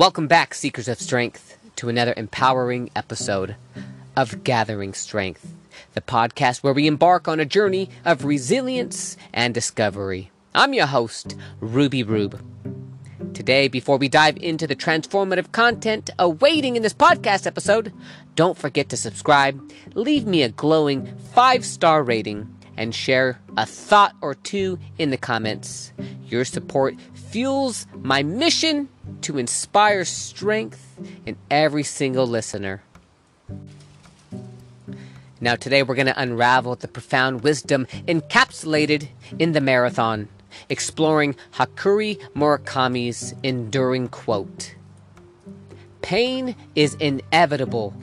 Welcome back, Seekers of Strength, to another empowering episode of Gathering Strength, the podcast where we embark on a journey of resilience and discovery. I'm your host, Ruby Rube. Today, before we dive into the transformative content awaiting in this podcast episode, don't forget to subscribe, leave me a glowing five star rating, and share a thought or two in the comments. Your support fuels my mission to inspire strength in every single listener. Now, today we're going to unravel the profound wisdom encapsulated in the marathon, exploring Haruki Murakami's enduring quote Pain is inevitable,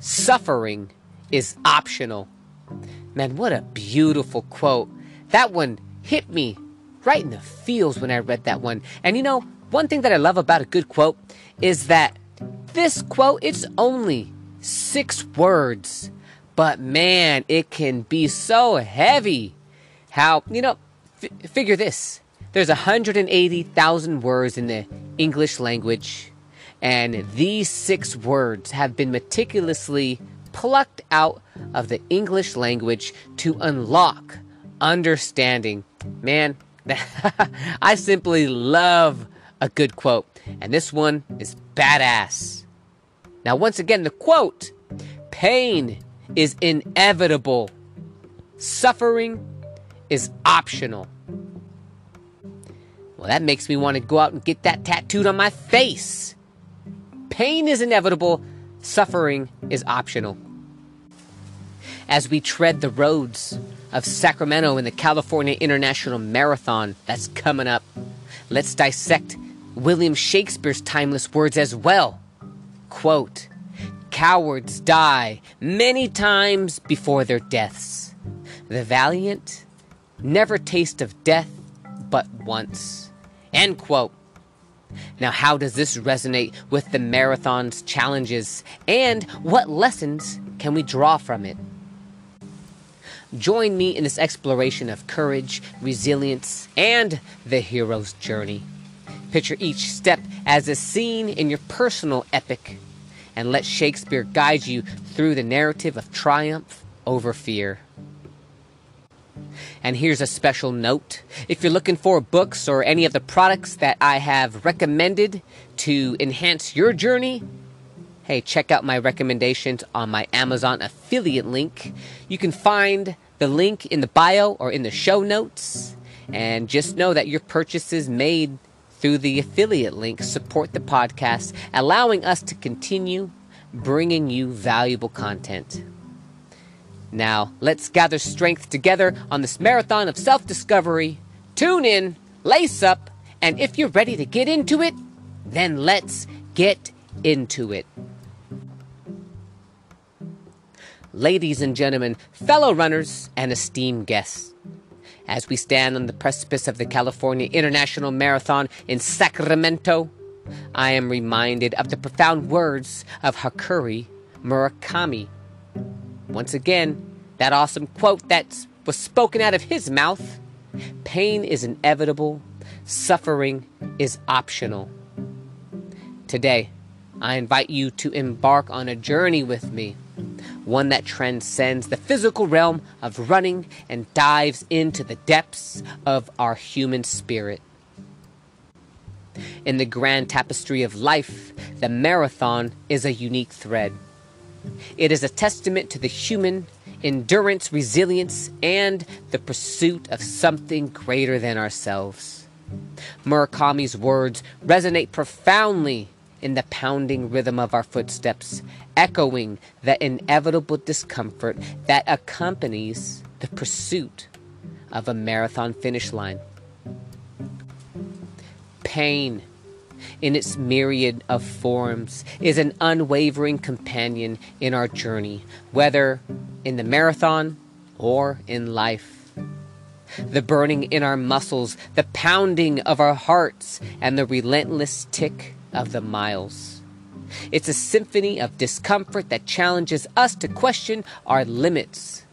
suffering is optional. Man, what a beautiful quote. That one hit me right in the feels when I read that one. And you know, one thing that I love about a good quote is that this quote, it's only six words, but man, it can be so heavy. How, you know, f- figure this there's 180,000 words in the English language, and these six words have been meticulously plucked out of the English language to unlock understanding. Man, I simply love a good quote, and this one is badass. Now, once again, the quote pain is inevitable, suffering is optional. Well, that makes me want to go out and get that tattooed on my face. Pain is inevitable, suffering is optional. As we tread the roads of Sacramento in the California International Marathon that's coming up, let's dissect William Shakespeare's timeless words as well. Quote, Cowards die many times before their deaths. The valiant never taste of death but once. End quote. Now, how does this resonate with the marathon's challenges, and what lessons can we draw from it? Join me in this exploration of courage, resilience, and the hero's journey. Picture each step as a scene in your personal epic, and let Shakespeare guide you through the narrative of triumph over fear. And here's a special note. If you're looking for books or any of the products that I have recommended to enhance your journey, hey, check out my recommendations on my Amazon affiliate link. You can find the link in the bio or in the show notes. And just know that your purchases made through the affiliate link support the podcast, allowing us to continue bringing you valuable content. Now, let's gather strength together on this marathon of self discovery. Tune in, lace up, and if you're ready to get into it, then let's get into it. Ladies and gentlemen, fellow runners, and esteemed guests, as we stand on the precipice of the California International Marathon in Sacramento, I am reminded of the profound words of Haruki Murakami once again, that awesome quote that was spoken out of his mouth pain is inevitable, suffering is optional. Today, I invite you to embark on a journey with me, one that transcends the physical realm of running and dives into the depths of our human spirit. In the grand tapestry of life, the marathon is a unique thread it is a testament to the human endurance, resilience, and the pursuit of something greater than ourselves. Murakami's words resonate profoundly in the pounding rhythm of our footsteps, echoing the inevitable discomfort that accompanies the pursuit of a marathon finish line. Pain in its myriad of forms, is an unwavering companion in our journey, whether in the marathon or in life. The burning in our muscles, the pounding of our hearts, and the relentless tick of the miles. It's a symphony of discomfort that challenges us to question our limits.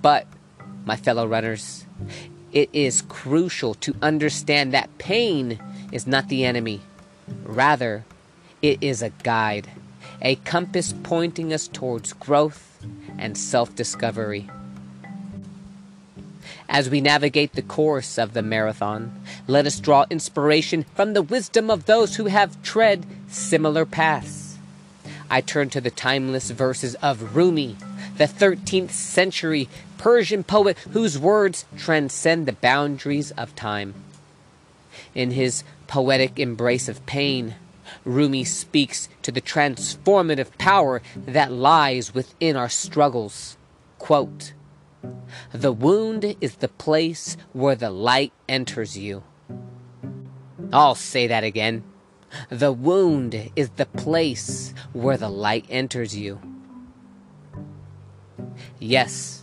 But, my fellow runners, it is crucial to understand that pain is not the enemy. Rather, It is a guide, a compass pointing us towards growth and self discovery. As we navigate the course of the marathon, let us draw inspiration from the wisdom of those who have tread similar paths. I turn to the timeless verses of Rumi, the 13th century Persian poet whose words transcend the boundaries of time. In his poetic embrace of pain, Rumi speaks to the transformative power that lies within our struggles. Quote, the wound is the place where the light enters you. I'll say that again. The wound is the place where the light enters you. Yes,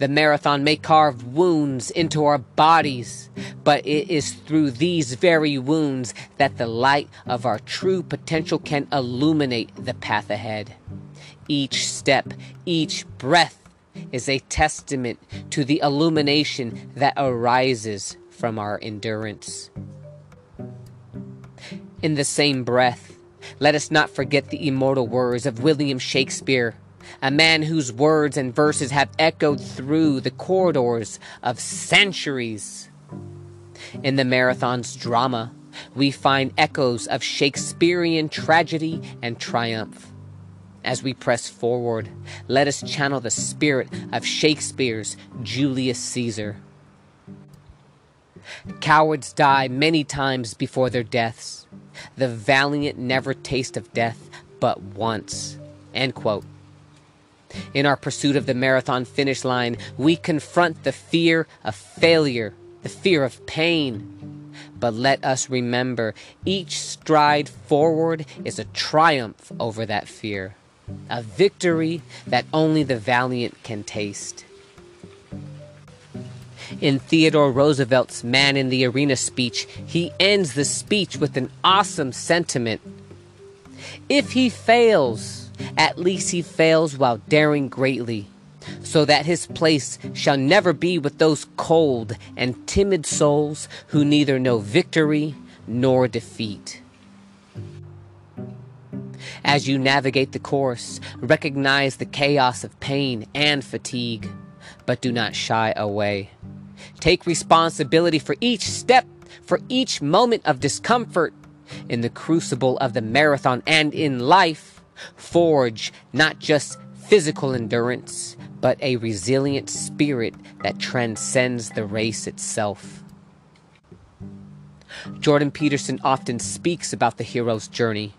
the marathon may carve wounds into our bodies, but it is through these very wounds that the light of our true potential can illuminate the path ahead. Each step, each breath is a testament to the illumination that arises from our endurance. In the same breath, let us not forget the immortal words of William Shakespeare, a man whose words and verses have echoed through the corridors of centuries. In the marathon's drama, we find echoes of Shakespearean tragedy and triumph. As we press forward, let us channel the spirit of Shakespeare's Julius Caesar. Cowards die many times before their deaths. The valiant never taste of death but once. End quote. In our pursuit of the marathon finish line, we confront the fear of failure, the fear of pain. But let us remember each stride forward is a triumph over that fear a victory that only the valiant can taste. In Theodore Roosevelt's Man in the Arena speech, he ends the speech with an awesome sentiment. If he fails, at least he fails while daring greatly, so that his place shall never be with those cold and timid souls who neither know victory nor defeat. As you navigate the course, recognize the chaos of pain and fatigue, but do not shy away. Take responsibility for each step, for each moment of discomfort. In the crucible of the marathon and in life, forge not just physical endurance, but a resilient spirit that transcends the race itself. Jordan Peterson often speaks about the hero's journey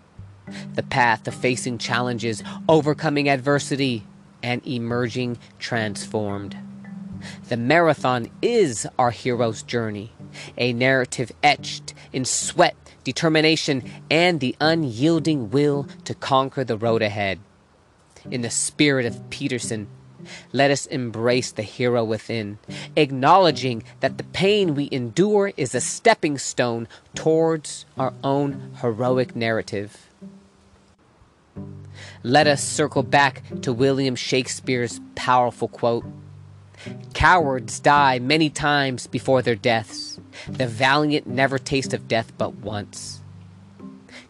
the path of facing challenges, overcoming adversity, and emerging transformed. The marathon is our hero's journey, a narrative etched in sweat, determination, and the unyielding will to conquer the road ahead. In the spirit of Peterson, let us embrace the hero within, acknowledging that the pain we endure is a stepping stone towards our own heroic narrative. Let us circle back to William Shakespeare's powerful quote Cowards die many times before their deaths. The valiant never taste of death but once.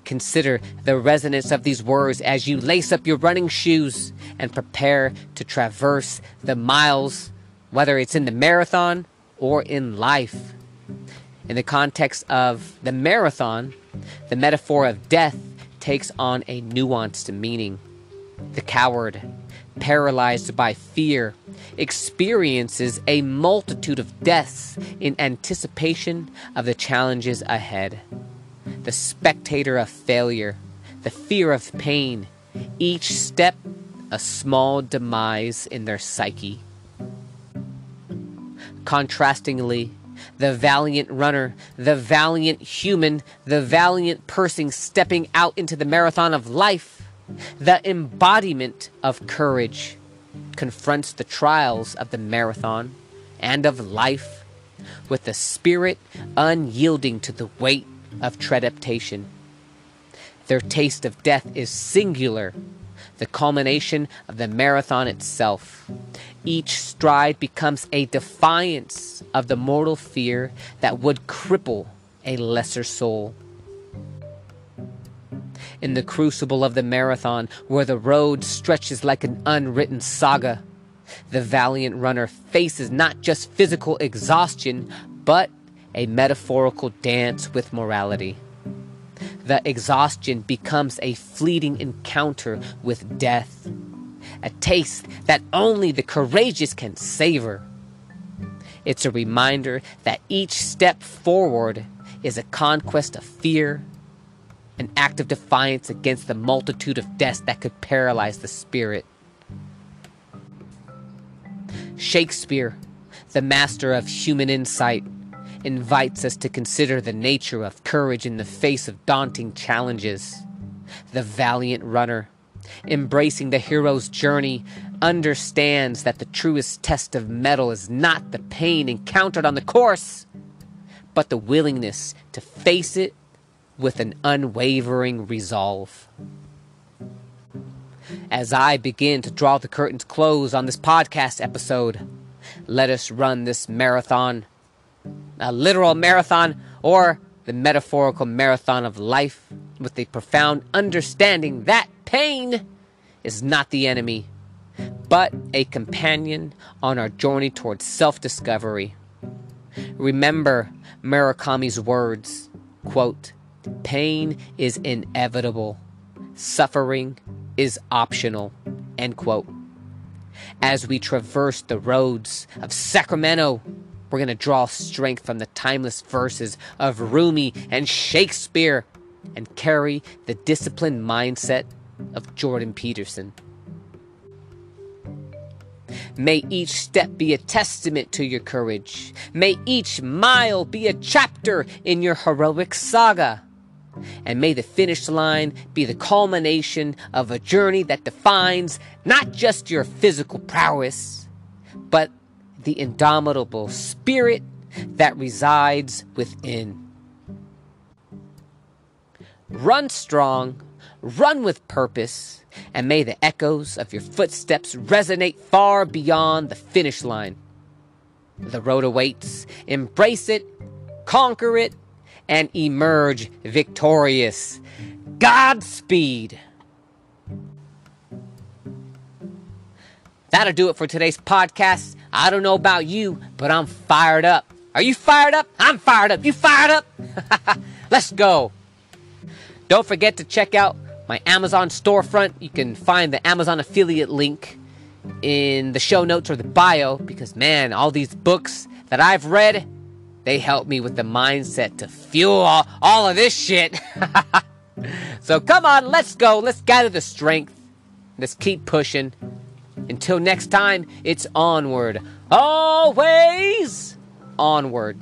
Consider the resonance of these words as you lace up your running shoes and prepare to traverse the miles, whether it's in the marathon or in life. In the context of the marathon, the metaphor of death takes on a nuanced meaning. The coward, paralyzed by fear, experiences a multitude of deaths in anticipation of the challenges ahead. The spectator of failure, the fear of pain, each step a small demise in their psyche. Contrastingly, the valiant runner, the valiant human, the valiant person stepping out into the marathon of life, the embodiment of courage, confronts the trials of the marathon and of life with a spirit unyielding to the weight of treadaptation. Their taste of death is singular the culmination of the marathon itself. Each stride becomes a defiance of the mortal fear that would cripple a lesser soul. In the crucible of the marathon, where the road stretches like an unwritten saga, the valiant runner faces not just physical exhaustion, but a metaphorical dance with morality. The exhaustion becomes a fleeting encounter with death, a taste that only the courageous can savor. It's a reminder that each step forward is a conquest of fear, an act of defiance against the multitude of deaths that could paralyze the spirit. Shakespeare, the master of human insight, invites us to consider the nature of courage in the face of daunting challenges. The valiant runner, embracing the hero's journey, understands that the truest test of mettle is not the pain encountered on the course, but the willingness to face it with an unwavering resolve. As I begin to draw the curtains close on this podcast episode, let us run this marathon, a literal marathon or the metaphorical marathon of life, with a profound understanding that pain is not the enemy, but a companion on our journey towards self discovery. Remember Murakami's words quote, Pain is inevitable, suffering is optional. End quote. As we traverse the roads of Sacramento, we're going to draw strength from the timeless verses of Rumi and Shakespeare and carry the disciplined mindset of Jordan Peterson. May each step be a testament to your courage. May each mile be a chapter in your heroic saga. And may the finish line be the culmination of a journey that defines not just your physical prowess, but the indomitable spirit that resides within. Run strong, run with purpose, and may the echoes of your footsteps resonate far beyond the finish line. The road awaits. Embrace it, conquer it, and emerge victorious. Godspeed. That'll do it for today's podcast. I don't know about you, but I'm fired up. Are you fired up? I'm fired up. You fired up? Let's go. Don't forget to check out my Amazon storefront. You can find the Amazon affiliate link in the show notes or the bio because, man, all these books that I've read, they help me with the mindset to fuel all, all of this shit. so come on, let's go. Let's gather the strength. Let's keep pushing. Until next time, it's onward. Always onward.